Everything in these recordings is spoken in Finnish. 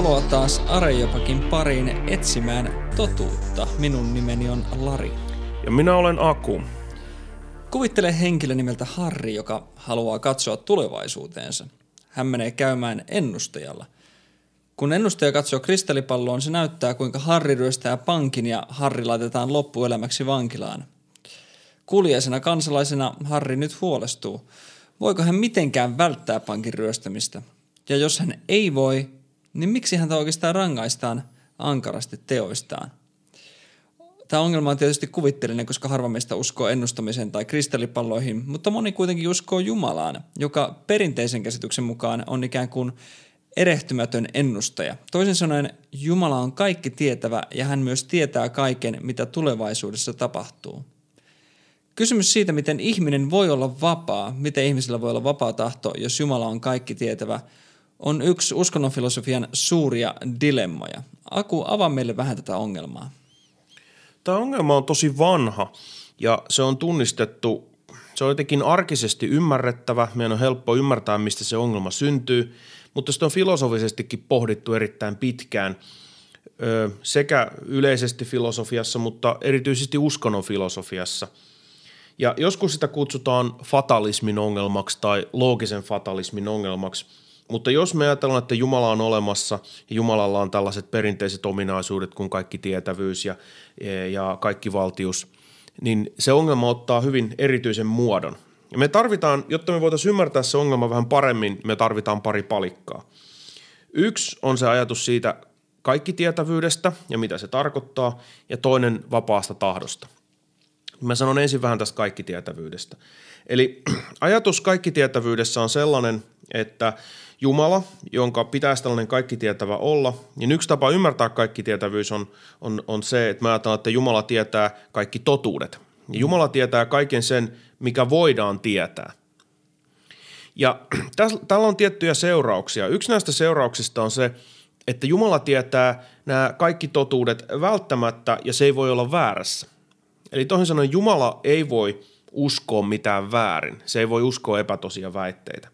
Tervetuloa taas Arejopakin pariin etsimään totuutta. Minun nimeni on Lari. Ja minä olen Aku. Kuvittele henkilö nimeltä Harri, joka haluaa katsoa tulevaisuuteensa. Hän menee käymään ennustajalla. Kun ennustaja katsoo kristallipalloon, se näyttää kuinka Harri ryöstää pankin ja Harri laitetaan loppuelämäksi vankilaan. Kuljeisena kansalaisena Harri nyt huolestuu. Voiko hän mitenkään välttää pankin ryöstämistä? Ja jos hän ei voi, niin miksi häntä oikeastaan rangaistaan ankarasti teoistaan? Tämä ongelma on tietysti kuvitteellinen, koska harva meistä uskoo ennustamiseen tai kristallipalloihin, mutta moni kuitenkin uskoo Jumalaan, joka perinteisen käsityksen mukaan on ikään kuin erehtymätön ennustaja. Toisin sanoen Jumala on kaikki tietävä ja hän myös tietää kaiken, mitä tulevaisuudessa tapahtuu. Kysymys siitä, miten ihminen voi olla vapaa, miten ihmisellä voi olla vapaa tahto, jos Jumala on kaikki tietävä, on yksi uskonnonfilosofian suuria dilemmoja. Aku, avaa meille vähän tätä ongelmaa. Tämä ongelma on tosi vanha ja se on tunnistettu, se on jotenkin arkisesti ymmärrettävä, meidän on helppo ymmärtää, mistä se ongelma syntyy, mutta sitä on filosofisestikin pohdittu erittäin pitkään sekä yleisesti filosofiassa, mutta erityisesti uskonnon filosofiassa. Ja joskus sitä kutsutaan fatalismin ongelmaksi tai loogisen fatalismin ongelmaksi – mutta jos me ajatellaan, että Jumala on olemassa ja Jumalalla on tällaiset perinteiset ominaisuudet kuin kaikki tietävyys ja, ja kaikki valtius, niin se ongelma ottaa hyvin erityisen muodon. Ja me tarvitaan, jotta me voitaisiin ymmärtää se ongelma vähän paremmin, me tarvitaan pari palikkaa. Yksi on se ajatus siitä kaikki tietävyydestä ja mitä se tarkoittaa, ja toinen vapaasta tahdosta. Mä sanon ensin vähän tästä kaikkitietävyydestä. Eli ajatus kaikkitietävyydessä on sellainen, että Jumala, jonka pitäisi tällainen kaikkitietävä olla, niin yksi tapa ymmärtää kaikkitietävyys on, on, on se, että mä ajattelen, että Jumala tietää kaikki totuudet. Ja Jumala tietää kaiken sen, mikä voidaan tietää. Ja tällä on tiettyjä seurauksia. Yksi näistä seurauksista on se, että Jumala tietää nämä kaikki totuudet välttämättä ja se ei voi olla väärässä. Eli toisin sanoen Jumala ei voi uskoa mitään väärin. Se ei voi uskoa epätosia väitteitä.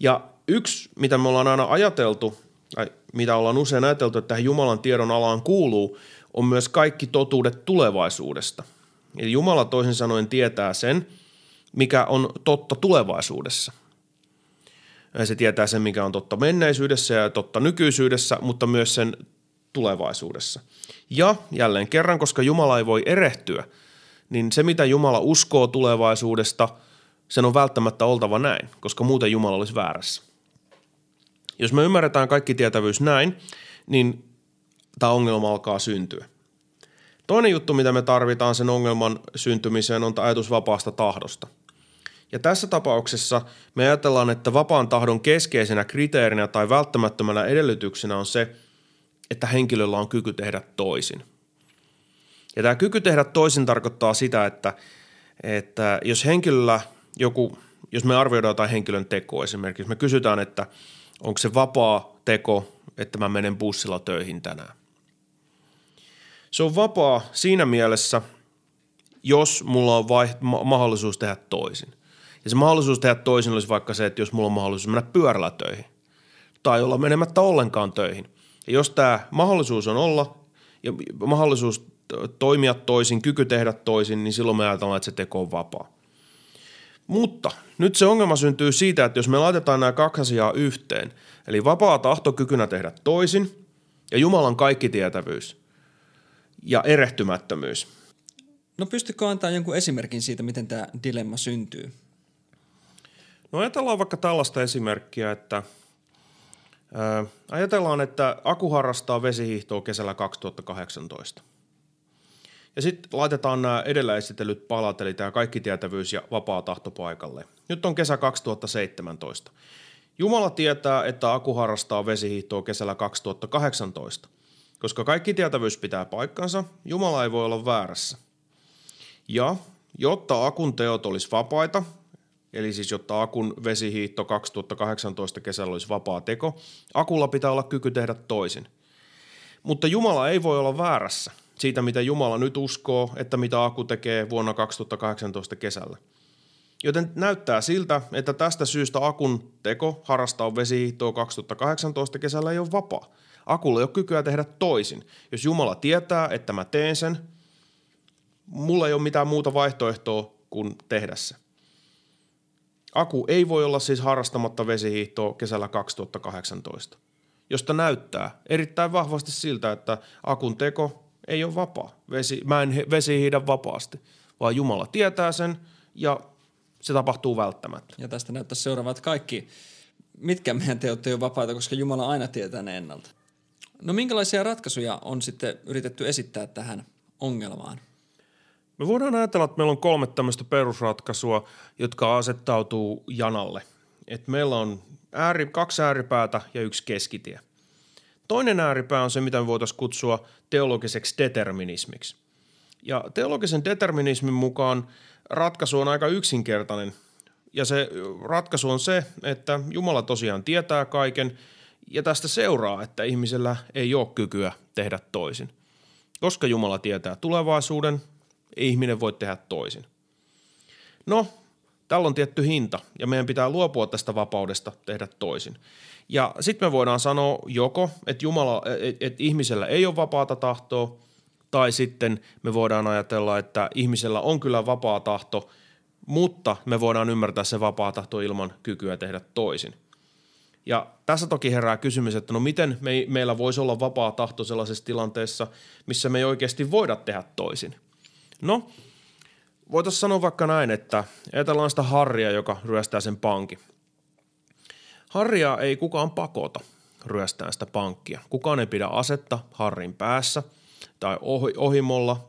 Ja yksi, mitä me ollaan aina ajateltu, tai mitä ollaan usein ajateltu, että tähän Jumalan tiedon alaan kuuluu, on myös kaikki totuudet tulevaisuudesta. Eli Jumala toisin sanoen tietää sen, mikä on totta tulevaisuudessa. Se tietää sen, mikä on totta menneisyydessä ja totta nykyisyydessä, mutta myös sen tulevaisuudessa. Ja jälleen kerran, koska Jumala ei voi erehtyä, niin se, mitä Jumala uskoo tulevaisuudesta, sen on välttämättä oltava näin, koska muuten Jumala olisi väärässä. Jos me ymmärretään kaikki tietävyys näin, niin tämä ongelma alkaa syntyä. Toinen juttu, mitä me tarvitaan sen ongelman syntymiseen, on ajatus vapaasta tahdosta. Ja tässä tapauksessa me ajatellaan, että vapaan tahdon keskeisenä kriteerinä tai välttämättömänä edellytyksenä on se, että henkilöllä on kyky tehdä toisin. Ja tämä kyky tehdä toisin tarkoittaa sitä, että, että jos henkilöllä joku, jos me arvioidaan jotain henkilön tekoa esimerkiksi, me kysytään, että – onko se vapaa teko, että mä menen bussilla töihin tänään. Se on vapaa siinä mielessä, jos mulla on vai- ma- mahdollisuus tehdä toisin. Ja se mahdollisuus tehdä toisin olisi vaikka se, että jos mulla on mahdollisuus mennä pyörällä töihin tai olla menemättä ollenkaan töihin. Ja jos tämä mahdollisuus on olla ja mahdollisuus toimia toisin, kyky tehdä toisin, niin silloin me ajatellaan, että se teko on vapaa. Mutta nyt se ongelma syntyy siitä, että jos me laitetaan nämä kaksi asiaa yhteen, eli vapaa tahtokykynä tehdä toisin ja Jumalan kaikkitietävyys ja erehtymättömyys. No pystykö antaa jonkun esimerkin siitä, miten tämä dilemma syntyy? No ajatellaan vaikka tällaista esimerkkiä, että ää, ajatellaan, että Aku harrastaa vesihiihtoa kesällä 2018. Ja sitten laitetaan nämä edellä esitellyt palat, eli tämä tietävyys ja vapaa tahto paikalle. Nyt on kesä 2017. Jumala tietää, että Aku harrastaa vesihiihtoa kesällä 2018. Koska kaikki tietävyys pitää paikkansa, Jumala ei voi olla väärässä. Ja jotta Akun teot olisi vapaita, eli siis jotta Akun vesihiihto 2018 kesällä olisi vapaa teko, Akulla pitää olla kyky tehdä toisin. Mutta Jumala ei voi olla väärässä – siitä, mitä Jumala nyt uskoo, että mitä Aku tekee vuonna 2018 kesällä. Joten näyttää siltä, että tästä syystä Akun teko harrastaa vesihiihtoa 2018 kesällä ei ole vapaa. Akulla ei ole kykyä tehdä toisin. Jos Jumala tietää, että mä teen sen, mulla ei ole mitään muuta vaihtoehtoa kuin tehdä se. Aku ei voi olla siis harrastamatta vesihiihtoa kesällä 2018, josta näyttää erittäin vahvasti siltä, että Akun teko ei ole vapaa. Vesi, mä en vesihiidä vapaasti, vaan Jumala tietää sen ja se tapahtuu välttämättä. Ja tästä näyttää seuraavat kaikki, mitkä meidän teot ei ole vapaita, koska Jumala aina tietää ne ennalta. No minkälaisia ratkaisuja on sitten yritetty esittää tähän ongelmaan? Me voidaan ajatella, että meillä on kolme tämmöistä perusratkaisua, jotka asettautuu janalle. Et meillä on ääri, kaksi ääripäätä ja yksi keskitie. Toinen ääripää on se, mitä me voitaisiin kutsua teologiseksi determinismiksi. Ja teologisen determinismin mukaan ratkaisu on aika yksinkertainen. Ja se ratkaisu on se, että Jumala tosiaan tietää kaiken ja tästä seuraa, että ihmisellä ei ole kykyä tehdä toisin. Koska Jumala tietää tulevaisuuden, ei ihminen voi tehdä toisin. No, tällä on tietty hinta ja meidän pitää luopua tästä vapaudesta tehdä toisin. Ja sitten me voidaan sanoa joko, että, Jumala, että, että ihmisellä ei ole vapaata tahtoa, tai sitten me voidaan ajatella, että ihmisellä on kyllä vapaa tahto, mutta me voidaan ymmärtää se vapaa tahto ilman kykyä tehdä toisin. Ja tässä toki herää kysymys, että no miten me, meillä voisi olla vapaa tahto sellaisessa tilanteessa, missä me ei oikeasti voida tehdä toisin – No, voitaisiin sanoa vaikka näin, että ajatellaan sitä Harria, joka ryöstää sen pankin. Harria ei kukaan pakota ryöstää sitä pankkia. Kukaan ei pidä asetta Harrin päässä tai ohimolla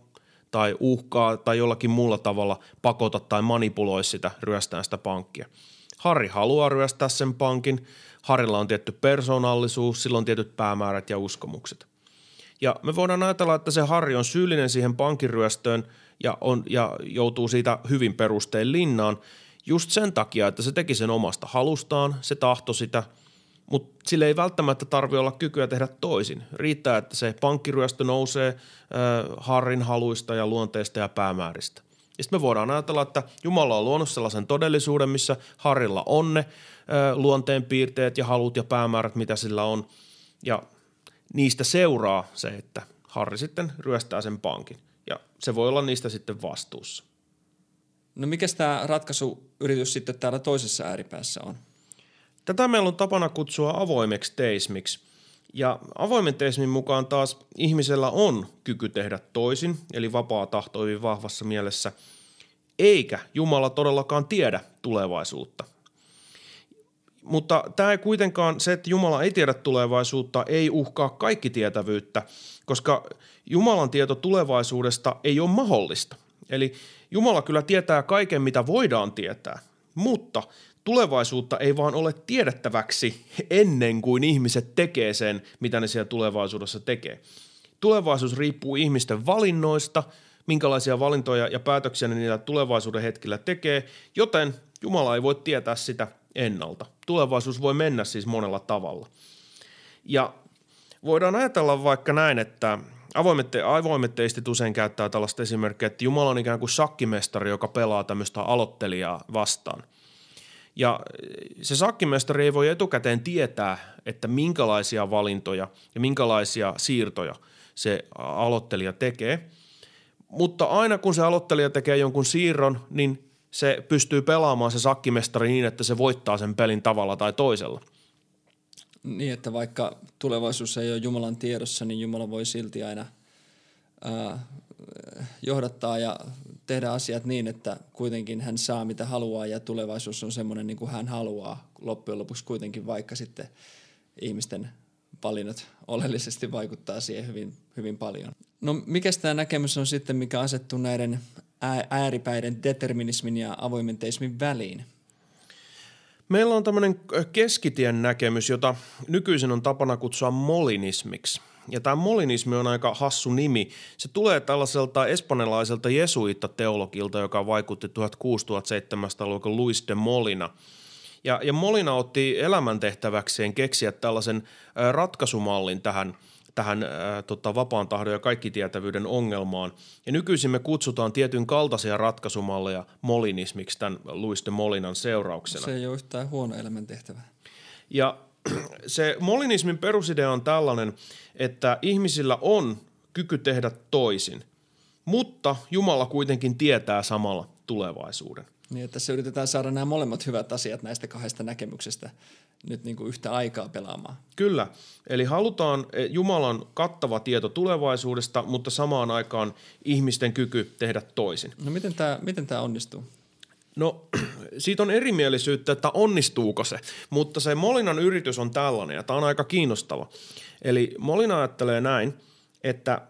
tai uhkaa tai jollakin muulla tavalla pakota tai manipuloi sitä ryöstää sitä pankkia. Harri haluaa ryöstää sen pankin, Harilla on tietty persoonallisuus, sillä on tietyt päämäärät ja uskomukset. Ja me voidaan ajatella, että se Harri on syyllinen siihen pankiryöstöön ja, on, ja joutuu siitä hyvin perustein linnaan just sen takia, että se teki sen omasta halustaan, se tahto sitä, mutta sille ei välttämättä tarvi olla kykyä tehdä toisin. Riittää, että se pankkiryöstö nousee äh, Harrin haluista ja luonteista ja päämääristä. Ja sitten me voidaan ajatella, että Jumala on luonut sellaisen todellisuuden, missä Harrilla on ne äh, luonteen piirteet ja halut ja päämäärät, mitä sillä on. Ja niistä seuraa se, että Harri sitten ryöstää sen pankin ja se voi olla niistä sitten vastuussa. No mikä tämä ratkaisuyritys sitten täällä toisessa ääripäässä on? Tätä meillä on tapana kutsua avoimeksi teismiksi. Ja avoimen teismin mukaan taas ihmisellä on kyky tehdä toisin, eli vapaa tahto hyvin vahvassa mielessä, eikä Jumala todellakaan tiedä tulevaisuutta. Mutta tämä ei kuitenkaan, se, että Jumala ei tiedä tulevaisuutta, ei uhkaa kaikki tietävyyttä, koska Jumalan tieto tulevaisuudesta ei ole mahdollista. Eli Jumala kyllä tietää kaiken, mitä voidaan tietää, mutta tulevaisuutta ei vaan ole tiedettäväksi ennen kuin ihmiset tekee sen, mitä ne siellä tulevaisuudessa tekee. Tulevaisuus riippuu ihmisten valinnoista, minkälaisia valintoja ja päätöksiä ne niillä tulevaisuuden hetkillä tekee, joten Jumala ei voi tietää sitä ennalta. Tulevaisuus voi mennä siis monella tavalla. Ja voidaan ajatella vaikka näin, että avoimet, avoimet teistit usein käyttää tällaista esimerkkiä, että Jumala on ikään kuin sakkimestari, joka pelaa tämmöistä aloittelijaa vastaan. Ja se sakkimestari ei voi etukäteen tietää, että minkälaisia valintoja ja minkälaisia siirtoja se aloittelija tekee. Mutta aina kun se aloittelija tekee jonkun siirron, niin se pystyy pelaamaan se sakkimestari niin, että se voittaa sen pelin tavalla tai toisella. Niin, että vaikka tulevaisuus ei ole Jumalan tiedossa, niin Jumala voi silti aina ää, johdattaa ja tehdä asiat niin, että kuitenkin hän saa mitä haluaa ja tulevaisuus on semmoinen niin kuin hän haluaa loppujen lopuksi kuitenkin, vaikka sitten ihmisten valinnat oleellisesti vaikuttaa siihen hyvin, hyvin paljon. No mikä tämä näkemys on sitten, mikä asettuu näiden ääripäiden determinismin ja avoimen teismin väliin? Meillä on tämmöinen keskitien näkemys, jota nykyisin on tapana kutsua molinismiksi. Ja tämä molinismi on aika hassu nimi. Se tulee tällaiselta espanjalaiselta jesuitta-teologilta, joka vaikutti 1600-1700-luvun Luis de Molina. Ja, ja Molina otti elämäntehtäväkseen keksiä tällaisen ratkaisumallin tähän tähän ää, tota, vapaan tahdon ja kaikkitietävyyden ongelmaan. Ja nykyisin me kutsutaan tietyn kaltaisia ratkaisumalleja molinismiksi tämän Louis de Molinan seurauksena. Se ei ole yhtään huono elämäntehtävä. Ja se molinismin perusidea on tällainen, että ihmisillä on kyky tehdä toisin, mutta Jumala kuitenkin tietää samalla tulevaisuuden. Niin, että se yritetään saada nämä molemmat hyvät asiat näistä kahdesta näkemyksestä nyt niin kuin yhtä aikaa pelaamaan. Kyllä, eli halutaan eh, Jumalan kattava tieto tulevaisuudesta, mutta samaan aikaan ihmisten kyky tehdä toisin. No miten tämä, miten tämä onnistuu? No siitä on erimielisyyttä, että onnistuuko se, mutta se Molinan yritys on tällainen ja tämä on aika kiinnostava. Eli Molina ajattelee näin, että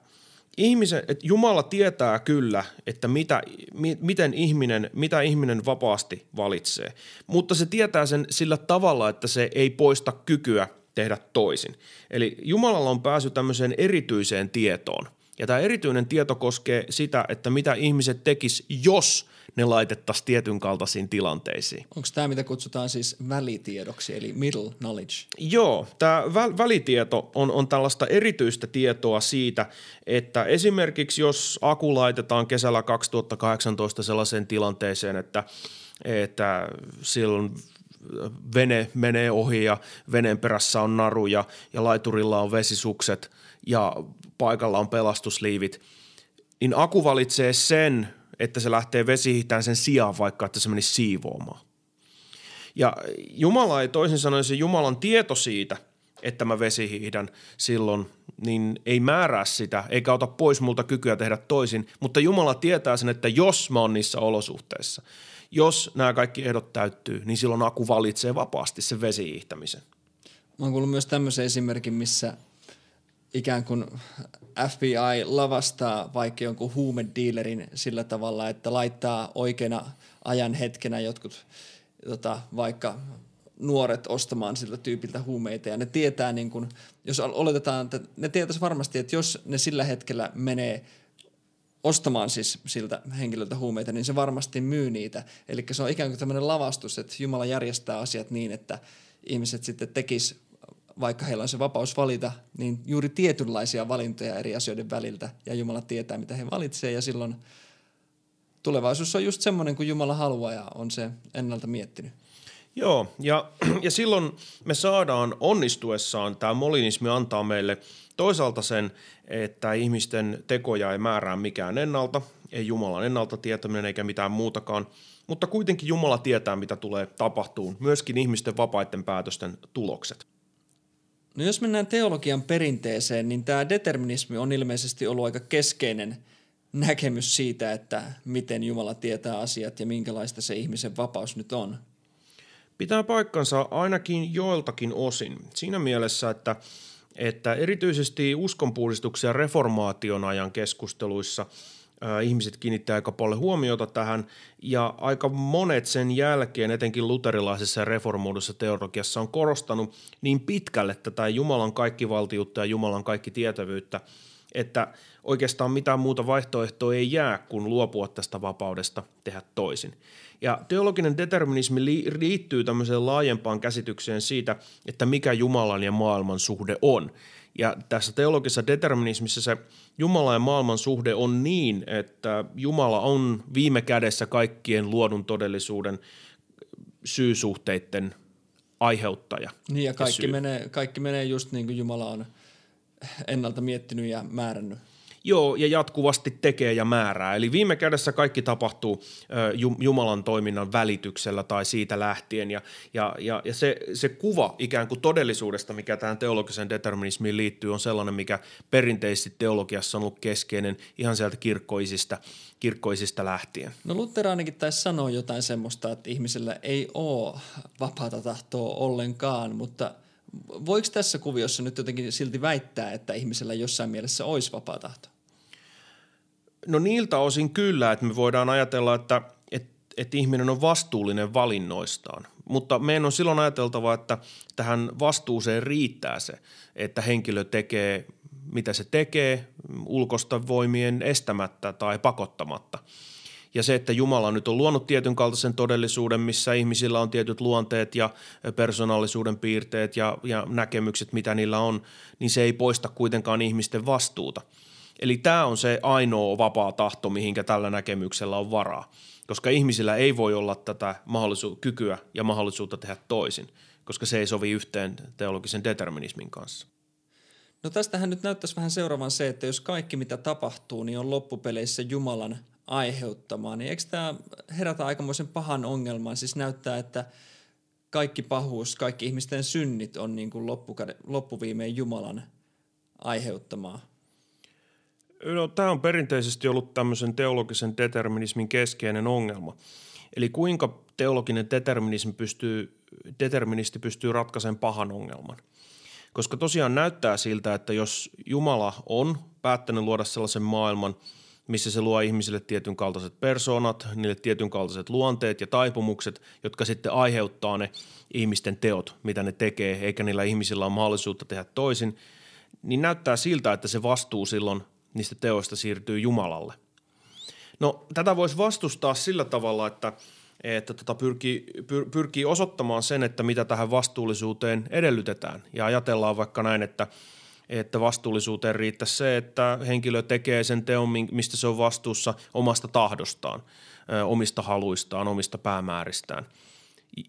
ihmisen, että Jumala tietää kyllä, että mitä, mi, miten ihminen, mitä ihminen vapaasti valitsee, mutta se tietää sen sillä tavalla, että se ei poista kykyä tehdä toisin. Eli Jumalalla on pääsy tämmöiseen erityiseen tietoon. Ja tämä erityinen tieto koskee sitä, että mitä ihmiset tekis, jos ne laitettaisiin tietyn kaltaisiin tilanteisiin. Onko tämä, mitä kutsutaan siis välitiedoksi, eli middle knowledge? Joo, tämä vä- välitieto on, on tällaista erityistä tietoa siitä, että esimerkiksi jos aku laitetaan kesällä 2018 sellaiseen tilanteeseen, että, että silloin vene menee ohi ja veneen perässä on naru ja, ja laiturilla on vesisukset ja paikalla on pelastusliivit, niin aku valitsee sen, että se lähtee vesihitään sen sijaan vaikka, että se menisi siivoamaan. Ja Jumala ei toisin sanoen se Jumalan tieto siitä, että mä vesihiihdän silloin, niin ei määrää sitä, eikä ota pois multa kykyä tehdä toisin, mutta Jumala tietää sen, että jos mä oon niissä olosuhteissa, jos nämä kaikki ehdot täyttyy, niin silloin aku valitsee vapaasti sen vesihiihtämisen. Mä oon kuullut myös tämmöisen esimerkin, missä ikään kuin FBI lavastaa vaikka jonkun huumedealerin sillä tavalla, että laittaa oikeana ajan hetkenä jotkut tota, vaikka nuoret ostamaan siltä tyypiltä huumeita ja ne tietää niin kuin, jos oletetaan, että ne tietäisi varmasti, että jos ne sillä hetkellä menee ostamaan siis siltä henkilöltä huumeita, niin se varmasti myy niitä. Eli se on ikään kuin tämmöinen lavastus, että Jumala järjestää asiat niin, että ihmiset sitten tekis vaikka heillä on se vapaus valita, niin juuri tietynlaisia valintoja eri asioiden väliltä ja Jumala tietää, mitä he valitsevat ja silloin tulevaisuus on just semmoinen kuin Jumala haluaa ja on se ennalta miettinyt. Joo, ja, ja silloin me saadaan onnistuessaan, tämä molinismi antaa meille toisaalta sen, että ihmisten tekoja ei määrää mikään ennalta, ei Jumalan ennalta tietäminen eikä mitään muutakaan, mutta kuitenkin Jumala tietää, mitä tulee tapahtuun, myöskin ihmisten vapaiden päätösten tulokset. No jos mennään teologian perinteeseen, niin tämä determinismi on ilmeisesti ollut aika keskeinen näkemys siitä, että miten Jumala tietää asiat ja minkälaista se ihmisen vapaus nyt on. Pitää paikkansa ainakin joiltakin osin. Siinä mielessä, että, että erityisesti uskonpuhdistuksen ja reformaation ajan keskusteluissa – ihmiset kiinnittää aika paljon huomiota tähän ja aika monet sen jälkeen, etenkin luterilaisessa ja reformoidussa teologiassa on korostanut niin pitkälle tätä Jumalan kaikkivaltiutta ja Jumalan kaikki tietävyyttä, että oikeastaan mitään muuta vaihtoehtoa ei jää kuin luopua tästä vapaudesta tehdä toisin. Ja teologinen determinismi liittyy tämmöiseen laajempaan käsitykseen siitä, että mikä Jumalan ja maailman suhde on. Ja tässä teologisessa determinismissa se Jumala ja maailman suhde on niin, että Jumala on viime kädessä kaikkien luodun todellisuuden syysuhteiden aiheuttaja. Niin ja kaikki, ja menee, kaikki menee just niin kuin Jumala on ennalta miettinyt ja määrännyt. Joo, ja jatkuvasti tekee ja määrää. Eli viime kädessä kaikki tapahtuu Jumalan toiminnan välityksellä tai siitä lähtien. Ja, ja, ja, ja se, se kuva ikään kuin todellisuudesta, mikä tähän teologiseen determinismiin liittyy, on sellainen, mikä perinteisesti teologiassa on ollut keskeinen ihan sieltä kirkkoisista, kirkkoisista lähtien. No Lutheraanikin taisi sanoa jotain semmoista, että ihmisellä ei ole vapaata tahtoa ollenkaan, mutta – voiko tässä kuviossa nyt jotenkin silti väittää, että ihmisellä jossain mielessä olisi vapaa tahto? No niiltä osin kyllä, että me voidaan ajatella, että, että, että ihminen on vastuullinen valinnoistaan. Mutta meidän on silloin ajateltava, että tähän vastuuseen riittää se, että henkilö tekee mitä se tekee ulkosta voimien estämättä tai pakottamatta. Ja se, että Jumala nyt on luonut tietyn kaltaisen todellisuuden, missä ihmisillä on tietyt luonteet ja persoonallisuuden piirteet ja, ja näkemykset, mitä niillä on, niin se ei poista kuitenkaan ihmisten vastuuta. Eli tämä on se ainoa vapaa tahto, mihinkä tällä näkemyksellä on varaa, koska ihmisillä ei voi olla tätä mahdollisu- kykyä ja mahdollisuutta tehdä toisin, koska se ei sovi yhteen teologisen determinismin kanssa. No tästähän nyt näyttäisi vähän seuraavan se, että jos kaikki mitä tapahtuu, niin on loppupeleissä Jumalan aiheuttamaa, niin eikö tämä herätä aikamoisen pahan ongelman? Siis näyttää, että kaikki pahuus, kaikki ihmisten synnit on niin kuin loppuviimein Jumalan aiheuttamaa. No, tämä on perinteisesti ollut tämmöisen teologisen determinismin keskeinen ongelma. Eli kuinka teologinen determinismi pystyy, deterministi pystyy ratkaisemaan pahan ongelman. Koska tosiaan näyttää siltä, että jos Jumala on päättänyt luoda sellaisen maailman, missä se luo ihmisille tietyn kaltaiset persoonat, niille tietyn kaltaiset luonteet ja taipumukset, jotka sitten aiheuttaa ne ihmisten teot, mitä ne tekee, eikä niillä ihmisillä ole mahdollisuutta tehdä toisin, niin näyttää siltä, että se vastuu silloin niistä teoista siirtyy Jumalalle. No tätä voisi vastustaa sillä tavalla, että, että tota pyrkii, pyr, pyrkii osoittamaan sen, että mitä tähän vastuullisuuteen edellytetään. Ja ajatellaan vaikka näin, että, että vastuullisuuteen riittää se, että henkilö tekee sen teon, mistä se on vastuussa omasta tahdostaan, omista haluistaan, omista päämääristään.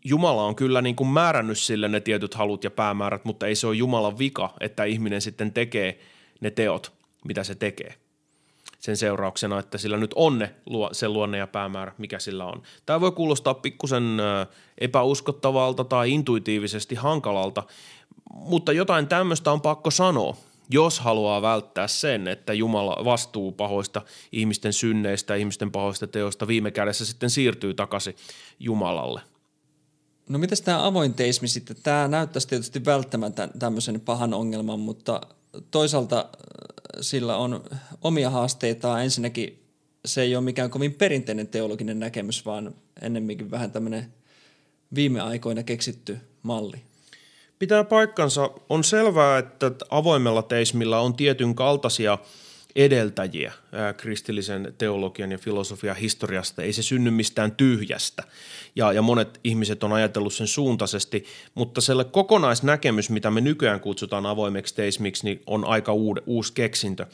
Jumala on kyllä niin kuin määrännyt sille ne tietyt halut ja päämäärät, mutta ei se ole Jumalan vika, että ihminen sitten tekee ne teot – mitä se tekee sen seurauksena, että sillä nyt on ne, se luonne ja päämäärä, mikä sillä on. Tämä voi kuulostaa pikkusen epäuskottavalta tai intuitiivisesti hankalalta, mutta jotain tämmöistä on pakko sanoa, jos haluaa välttää sen, että Jumala vastuu pahoista ihmisten synneistä, ihmisten pahoista teoista viime kädessä sitten siirtyy takaisin Jumalalle. No mitäs tämä avoin teismi sitten? Tämä näyttäisi tietysti välttämättä tämmöisen pahan ongelman, mutta toisaalta sillä on omia haasteitaan. Ensinnäkin se ei ole mikään kovin perinteinen teologinen näkemys, vaan ennemminkin vähän tämmöinen viime aikoina keksitty malli. Pitää paikkansa. On selvää, että avoimella teismillä on tietyn kaltaisia – edeltäjiä kristillisen teologian ja filosofian historiasta. Ei se synny mistään tyhjästä ja, ja monet ihmiset on ajatellut sen suuntaisesti, mutta selle kokonaisnäkemys, mitä me nykyään kutsutaan avoimeksi teismiksi, niin on aika uud, uusi keksintö.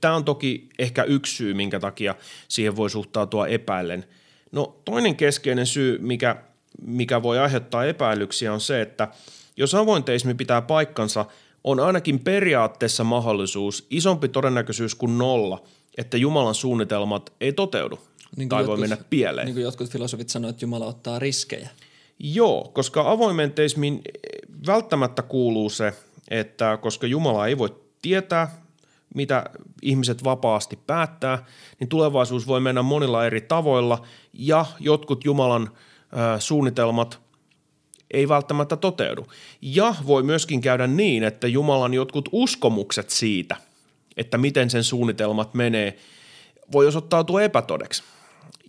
Tämä on toki ehkä yksi syy, minkä takia siihen voi suhtautua epäillen. No toinen keskeinen syy, mikä, mikä voi aiheuttaa epäilyksiä on se, että jos avoin teismi pitää paikkansa – on ainakin periaatteessa mahdollisuus, isompi todennäköisyys kuin nolla, että Jumalan suunnitelmat ei toteudu niin tai jotkut, voi mennä pieleen. Niin kuin jotkut filosofit sanoivat, että Jumala ottaa riskejä. Joo, koska avoimen teismin välttämättä kuuluu se, että koska Jumala ei voi tietää, mitä ihmiset vapaasti päättää, niin tulevaisuus voi mennä monilla eri tavoilla ja jotkut Jumalan äh, suunnitelmat – ei välttämättä toteudu. Ja voi myöskin käydä niin, että Jumalan jotkut uskomukset siitä, että miten sen suunnitelmat menee, voi osoittautua epätodeksi.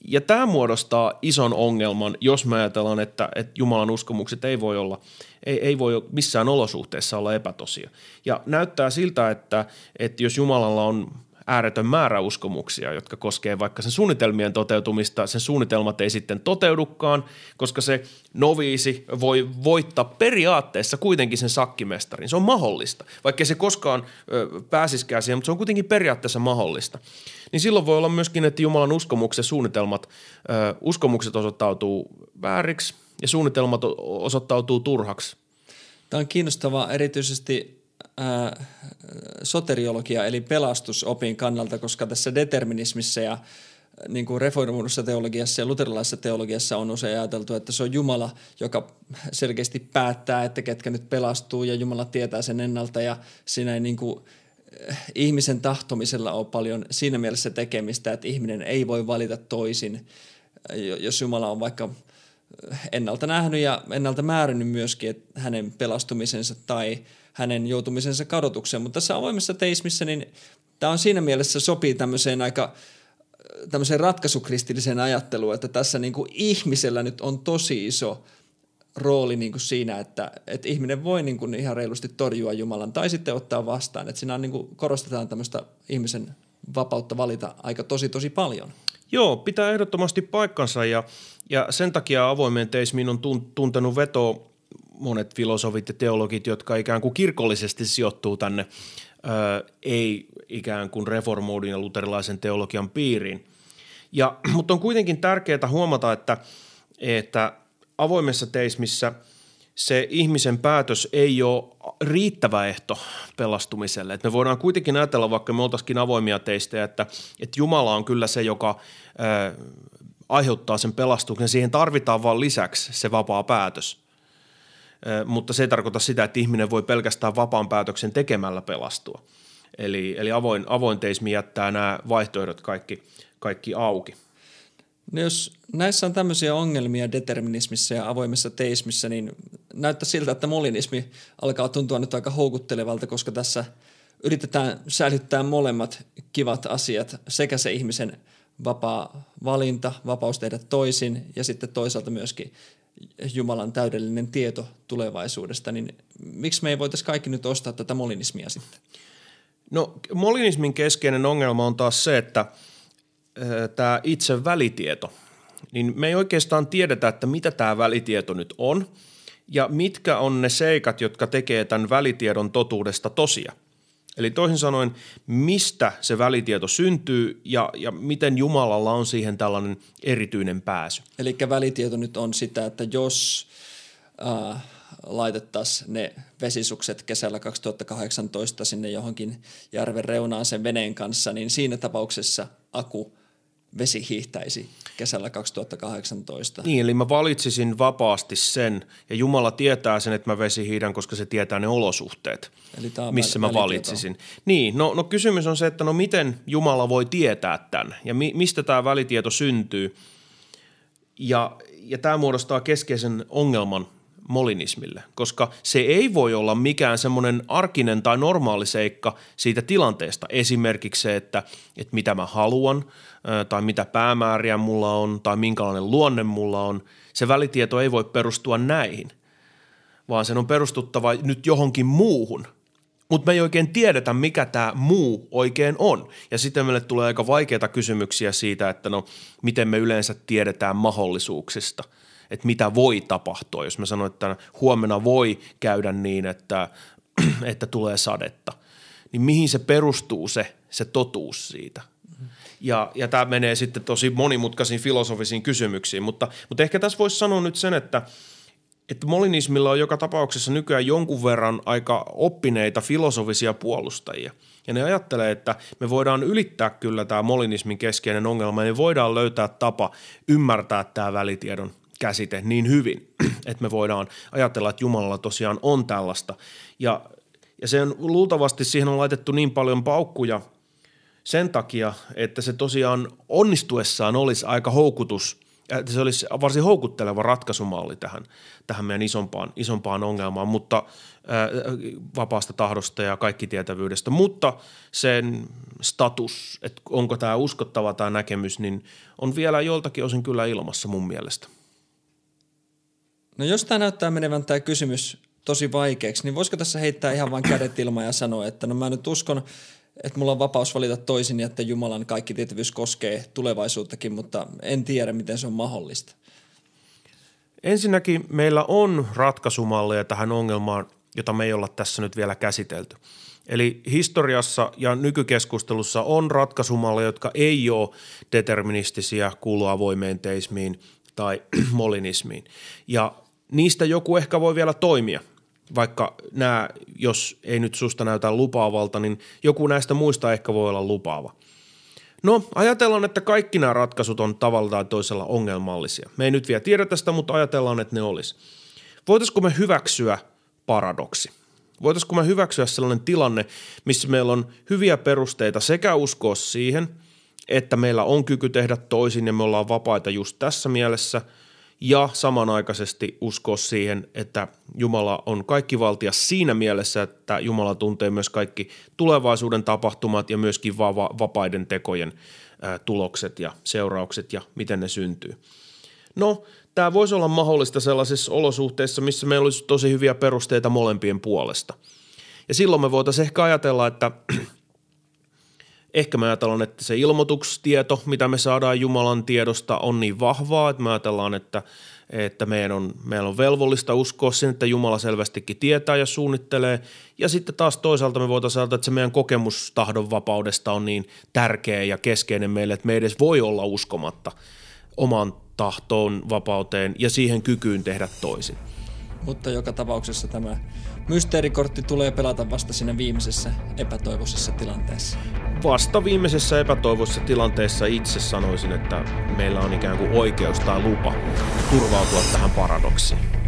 Ja tämä muodostaa ison ongelman, jos me ajatellaan, että, että Jumalan uskomukset ei voi olla, ei, ei voi missään olosuhteessa olla epätosia. Ja näyttää siltä, että, että jos Jumalalla on ääretön määrä uskomuksia, jotka koskee vaikka sen suunnitelmien toteutumista. Sen suunnitelmat ei sitten toteudukaan, koska se noviisi voi voittaa periaatteessa kuitenkin sen sakkimestarin. Se on mahdollista, vaikka se koskaan pääsiskään siihen, mutta se on kuitenkin periaatteessa mahdollista. Niin silloin voi olla myöskin, että Jumalan uskomuksen suunnitelmat, uskomukset osoittautuu vääriksi ja suunnitelmat osoittautuu turhaksi. Tämä on kiinnostavaa erityisesti äh, soteriologia eli pelastusopin kannalta, koska tässä determinismissa ja niin kuin reformoidussa teologiassa ja luterilaisessa teologiassa on usein ajateltu, että se on Jumala, joka selkeästi päättää, että ketkä nyt pelastuu ja Jumala tietää sen ennalta ja siinä ei niin kuin, ihmisen tahtomisella ole paljon siinä mielessä tekemistä, että ihminen ei voi valita toisin, jos Jumala on vaikka ennalta nähnyt ja ennalta määrännyt myöskin että hänen pelastumisensa tai hänen joutumisensa kadotukseen. Mutta tässä avoimessa teismissä, niin tämä on siinä mielessä sopii tämmöiseen aika tämmöiseen ratkaisukristilliseen ajatteluun, että tässä niin kuin ihmisellä nyt on tosi iso rooli niin kuin siinä, että, että ihminen voi niin kuin ihan reilusti torjua Jumalan tai sitten ottaa vastaan. Että siinä on niin kuin korostetaan tämmöistä ihmisen vapautta valita aika tosi tosi paljon. Joo, pitää ehdottomasti paikkansa ja, ja sen takia avoimeen teismiin on tuntenut veto monet filosofit ja teologit, jotka ikään kuin kirkollisesti sijoittuu tänne ö, ei ikään kuin reformoidun ja luterilaisen teologian piiriin. Ja, mutta on kuitenkin tärkeää huomata, että, että avoimessa teismissä se ihmisen päätös ei ole riittävä ehto pelastumiselle. Et me voidaan kuitenkin ajatella, vaikka me oltaisikin avoimia teistä, että, että Jumala on kyllä se, joka ö, aiheuttaa sen pelastuksen. Siihen tarvitaan vain lisäksi se vapaa päätös. Mutta se ei tarkoita sitä, että ihminen voi pelkästään vapaan päätöksen tekemällä pelastua. Eli, eli avoin, avoin teismi jättää nämä vaihtoehdot kaikki, kaikki auki. No jos näissä on tämmöisiä ongelmia determinismissa ja avoimessa teismissä, niin näyttää siltä, että molinismi alkaa tuntua nyt aika houkuttelevalta, koska tässä yritetään säilyttää molemmat kivat asiat, sekä se ihmisen vapaa valinta, vapaus tehdä toisin ja sitten toisaalta myöskin Jumalan täydellinen tieto tulevaisuudesta, niin miksi me ei voitaisiin kaikki nyt ostaa tätä molinismia sitten? No molinismin keskeinen ongelma on taas se, että – tämä itse välitieto, niin me ei oikeastaan tiedetä, että mitä tämä välitieto nyt on ja mitkä on ne seikat, jotka tekee tämän välitiedon totuudesta tosia. Eli toisin sanoen, mistä se välitieto syntyy ja, ja miten Jumalalla on siihen tällainen erityinen pääsy. Eli välitieto nyt on sitä, että jos äh, laitettaisiin ne vesisukset kesällä 2018 sinne johonkin järven reunaan sen veneen kanssa, niin siinä tapauksessa aku vesi hiihtäisi kesällä 2018. Niin, eli mä valitsisin vapaasti sen, ja Jumala tietää sen, että mä vesi hiidän, koska se tietää ne olosuhteet, eli tämä missä mä valitsisin. Niin, no, no kysymys on se, että no miten Jumala voi tietää tämän, ja mi, mistä tämä välitieto syntyy, ja, ja tämä muodostaa keskeisen ongelman molinismille, koska se ei voi olla mikään semmoinen arkinen tai normaali seikka siitä tilanteesta. Esimerkiksi se, että, että mitä mä haluan tai mitä päämääriä mulla on tai minkälainen luonne mulla on. Se välitieto ei voi perustua näihin, vaan sen on perustuttava nyt johonkin muuhun – mutta me ei oikein tiedetä, mikä tämä muu oikein on. Ja sitten meille tulee aika vaikeita kysymyksiä siitä, että no, miten me yleensä tiedetään mahdollisuuksista – että mitä voi tapahtua. Jos mä sanon, että huomenna voi käydä niin, että, että tulee sadetta, niin mihin se perustuu se, se totuus siitä? Ja, ja tämä menee sitten tosi monimutkaisiin filosofisiin kysymyksiin, mutta, mutta ehkä tässä voisi sanoa nyt sen, että, että molinismilla on joka tapauksessa nykyään jonkun verran aika oppineita filosofisia puolustajia. Ja ne ajattelee, että me voidaan ylittää kyllä tämä molinismin keskeinen ongelma, ja me voidaan löytää tapa ymmärtää tämä välitiedon käsite niin hyvin, että me voidaan ajatella, että Jumalalla tosiaan on tällaista. Ja, ja se on, luultavasti siihen on laitettu niin paljon paukkuja sen takia, että se tosiaan onnistuessaan olisi aika houkutus, että se olisi varsin houkutteleva ratkaisumalli tähän, tähän meidän isompaan, isompaan ongelmaan, mutta ää, vapaasta tahdosta ja kaikki tietävyydestä, mutta sen status, että onko tämä uskottava tämä näkemys, niin on vielä joltakin osin kyllä ilmassa mun mielestä. No jos tämä näyttää menevän tämä kysymys tosi vaikeaksi, niin voisiko tässä heittää ihan vain kädet ilmaan ja sanoa, että no mä nyt uskon, että mulla on vapaus valita toisin ja että Jumalan kaikki tietävyys koskee tulevaisuuttakin, mutta en tiedä, miten se on mahdollista. Ensinnäkin meillä on ratkaisumalleja tähän ongelmaan, jota me ei olla tässä nyt vielä käsitelty. Eli historiassa ja nykykeskustelussa on ratkaisumalleja, jotka ei ole deterministisia, kuulu avoimeen teismiin tai molinismiin. Ja niistä joku ehkä voi vielä toimia, vaikka nämä, jos ei nyt susta näytä lupaavalta, niin joku näistä muista ehkä voi olla lupaava. No, ajatellaan, että kaikki nämä ratkaisut on tavalla tai toisella ongelmallisia. Me ei nyt vielä tiedä tästä, mutta ajatellaan, että ne olisi. Voitaisiko me hyväksyä paradoksi? Voitaisiko me hyväksyä sellainen tilanne, missä meillä on hyviä perusteita sekä uskoa siihen, että meillä on kyky tehdä toisin ja me ollaan vapaita just tässä mielessä – ja samanaikaisesti uskoa siihen, että Jumala on kaikki valtia siinä mielessä, että Jumala tuntee myös kaikki tulevaisuuden tapahtumat ja myöskin va- vapaiden tekojen tulokset ja seuraukset ja miten ne syntyy. No, tämä voisi olla mahdollista sellaisissa olosuhteissa, missä meillä olisi tosi hyviä perusteita molempien puolesta. Ja silloin me voitaisiin ehkä ajatella, että Ehkä me ajatellaan, että se ilmoitustieto, mitä me saadaan Jumalan tiedosta, on niin vahvaa, että me ajatellaan, että, että meidän on, meidän on velvollista uskoa sen, että Jumala selvästikin tietää ja suunnittelee. Ja sitten taas toisaalta me voitaisiin ajatella, että se meidän kokemus tahdon vapaudesta on niin tärkeä ja keskeinen meille, että me edes voi olla uskomatta oman tahtoon, vapauteen ja siihen kykyyn tehdä toisin. Mutta joka tapauksessa tämä mysteerikortti tulee pelata vasta siinä viimeisessä epätoivoisessa tilanteessa. Vasta viimeisessä epätoivoisessa tilanteessa itse sanoisin, että meillä on ikään kuin oikeus tai lupa turvautua tähän paradoksiin.